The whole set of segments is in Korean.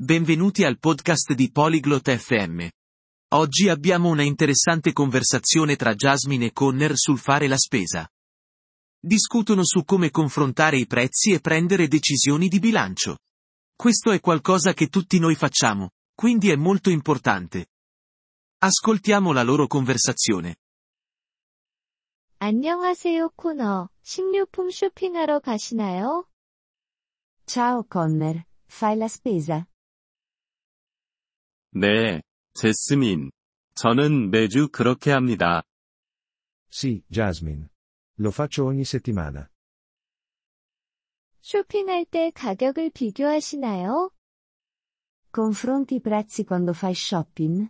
Benvenuti al podcast di Polyglot FM. Oggi abbiamo una interessante conversazione tra Jasmine e Conner sul fare la spesa. Discutono su come confrontare i prezzi e prendere decisioni di bilancio. Questo è qualcosa che tutti noi facciamo, quindi è molto importante. Ascoltiamo la loro conversazione. 안녕하세요, 코너. 식료품 쇼핑하러 가시나요? Ciao Conner, fai la spesa? 네, 제스민. 저는 매주 그렇게 합니다. Sì, Jasmine. Lo faccio ogni settimana. 쇼핑할 때 가격을 비교하시나요? Confronti i prezzi quando fai shopping?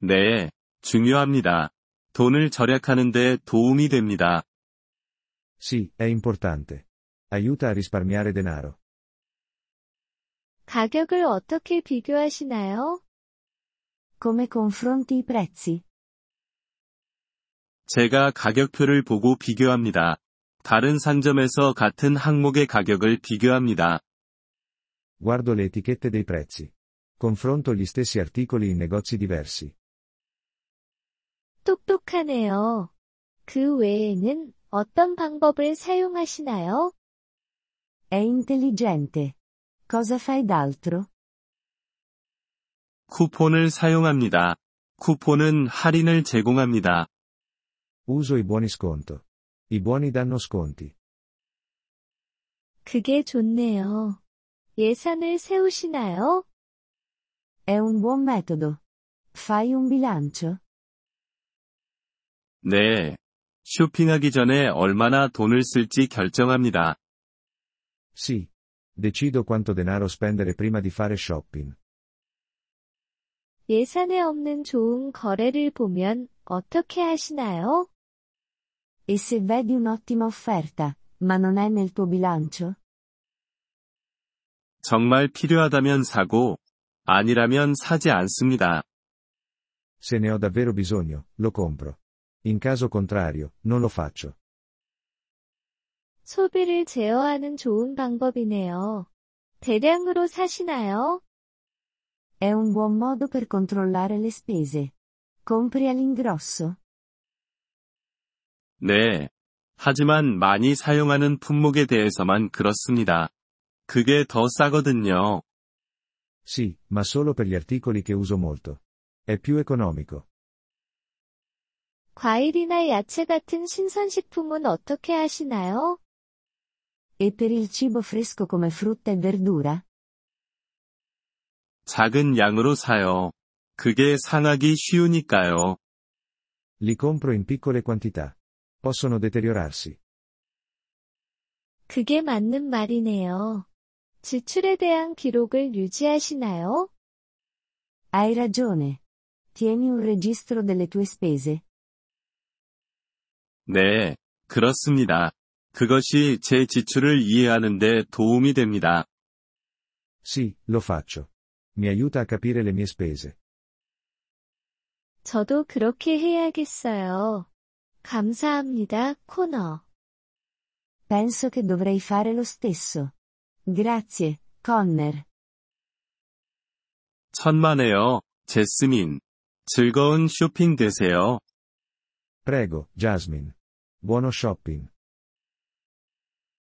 네, 중요합니다. 돈을 절약하는 데 도움이 됩니다. Sì, è importante. Aiuta a risparmiare denaro. 가격을 어떻게 비교하시나요? Come confronti i prezzi? 제가 가격표를 보고 비교합니다. 다른 상점에서 같은 항목의 가격을 비교합니다. Guardo le etichette dei prezzi. Confronto gli stessi articoli in negozi diversi. 똑똑하네요. 그 외에는 어떤 방법을 사용하시나요? È intelligente. Cosa fai d'altro? 쿠폰을 사용합니다. 쿠폰은 할인을 제공합니다. Uso i buoni sconto. I buoni danno sconti. 그게 좋네요. 예산을 세우시나요? È un buon metodo. Fai un bilancio? 네. 쇼핑하기 전에 얼마나 돈을 쓸지 결정합니다. Sì. Decido quanto denaro spendere prima di fare shopping. 예산에 없는 좋은 거래를 보면 어떻게 하시나요? E se vedi un'ottima offerta, ma non è nel tuo bilancio? 정말 필요하다면 사고, 아니라면 사지 않습니다. Se ne ho davvero bisogno, lo compro. In caso contrario, non lo faccio. 소비를 제어하는 좋은 방법이네요. 대량으로 사시나요? È un buon modo per controllare le spese. Compri all'ingrosso? 네. 하지만 많이 사용하는 품목에 대해서만 그렇습니다. 그게 더 싸거든요. Sì, ma solo per gli articoli che uso molto. È più economico. 과일이나 야채 같은 신선식품은 어떻게 하시나요? E per il cibo fresco come frutta e verdura? 작은 양으로 사요. 그게 상하기 쉬우니까요. Li compro in piccole quantità. Possono deteriorarsi. 그게 맞는 말이네요. 지출에 대한 기록을 유지하시나요? Hai ragione. Tieni un registro delle tue spese? 네, 그렇습니다. 그것이 제 지출을 이해하는 데 도움이 됩니다. Sì, lo faccio. Mi aiuta a capire le mie spese. 저도 그렇게 해야겠어요. 감사합니다, 코너. Penso che dovrei fare lo stesso. Grazie, Conner. 천만에요, 제스민. 즐거운 쇼핑 되세요. Prego, Jasmine. Buono shopping.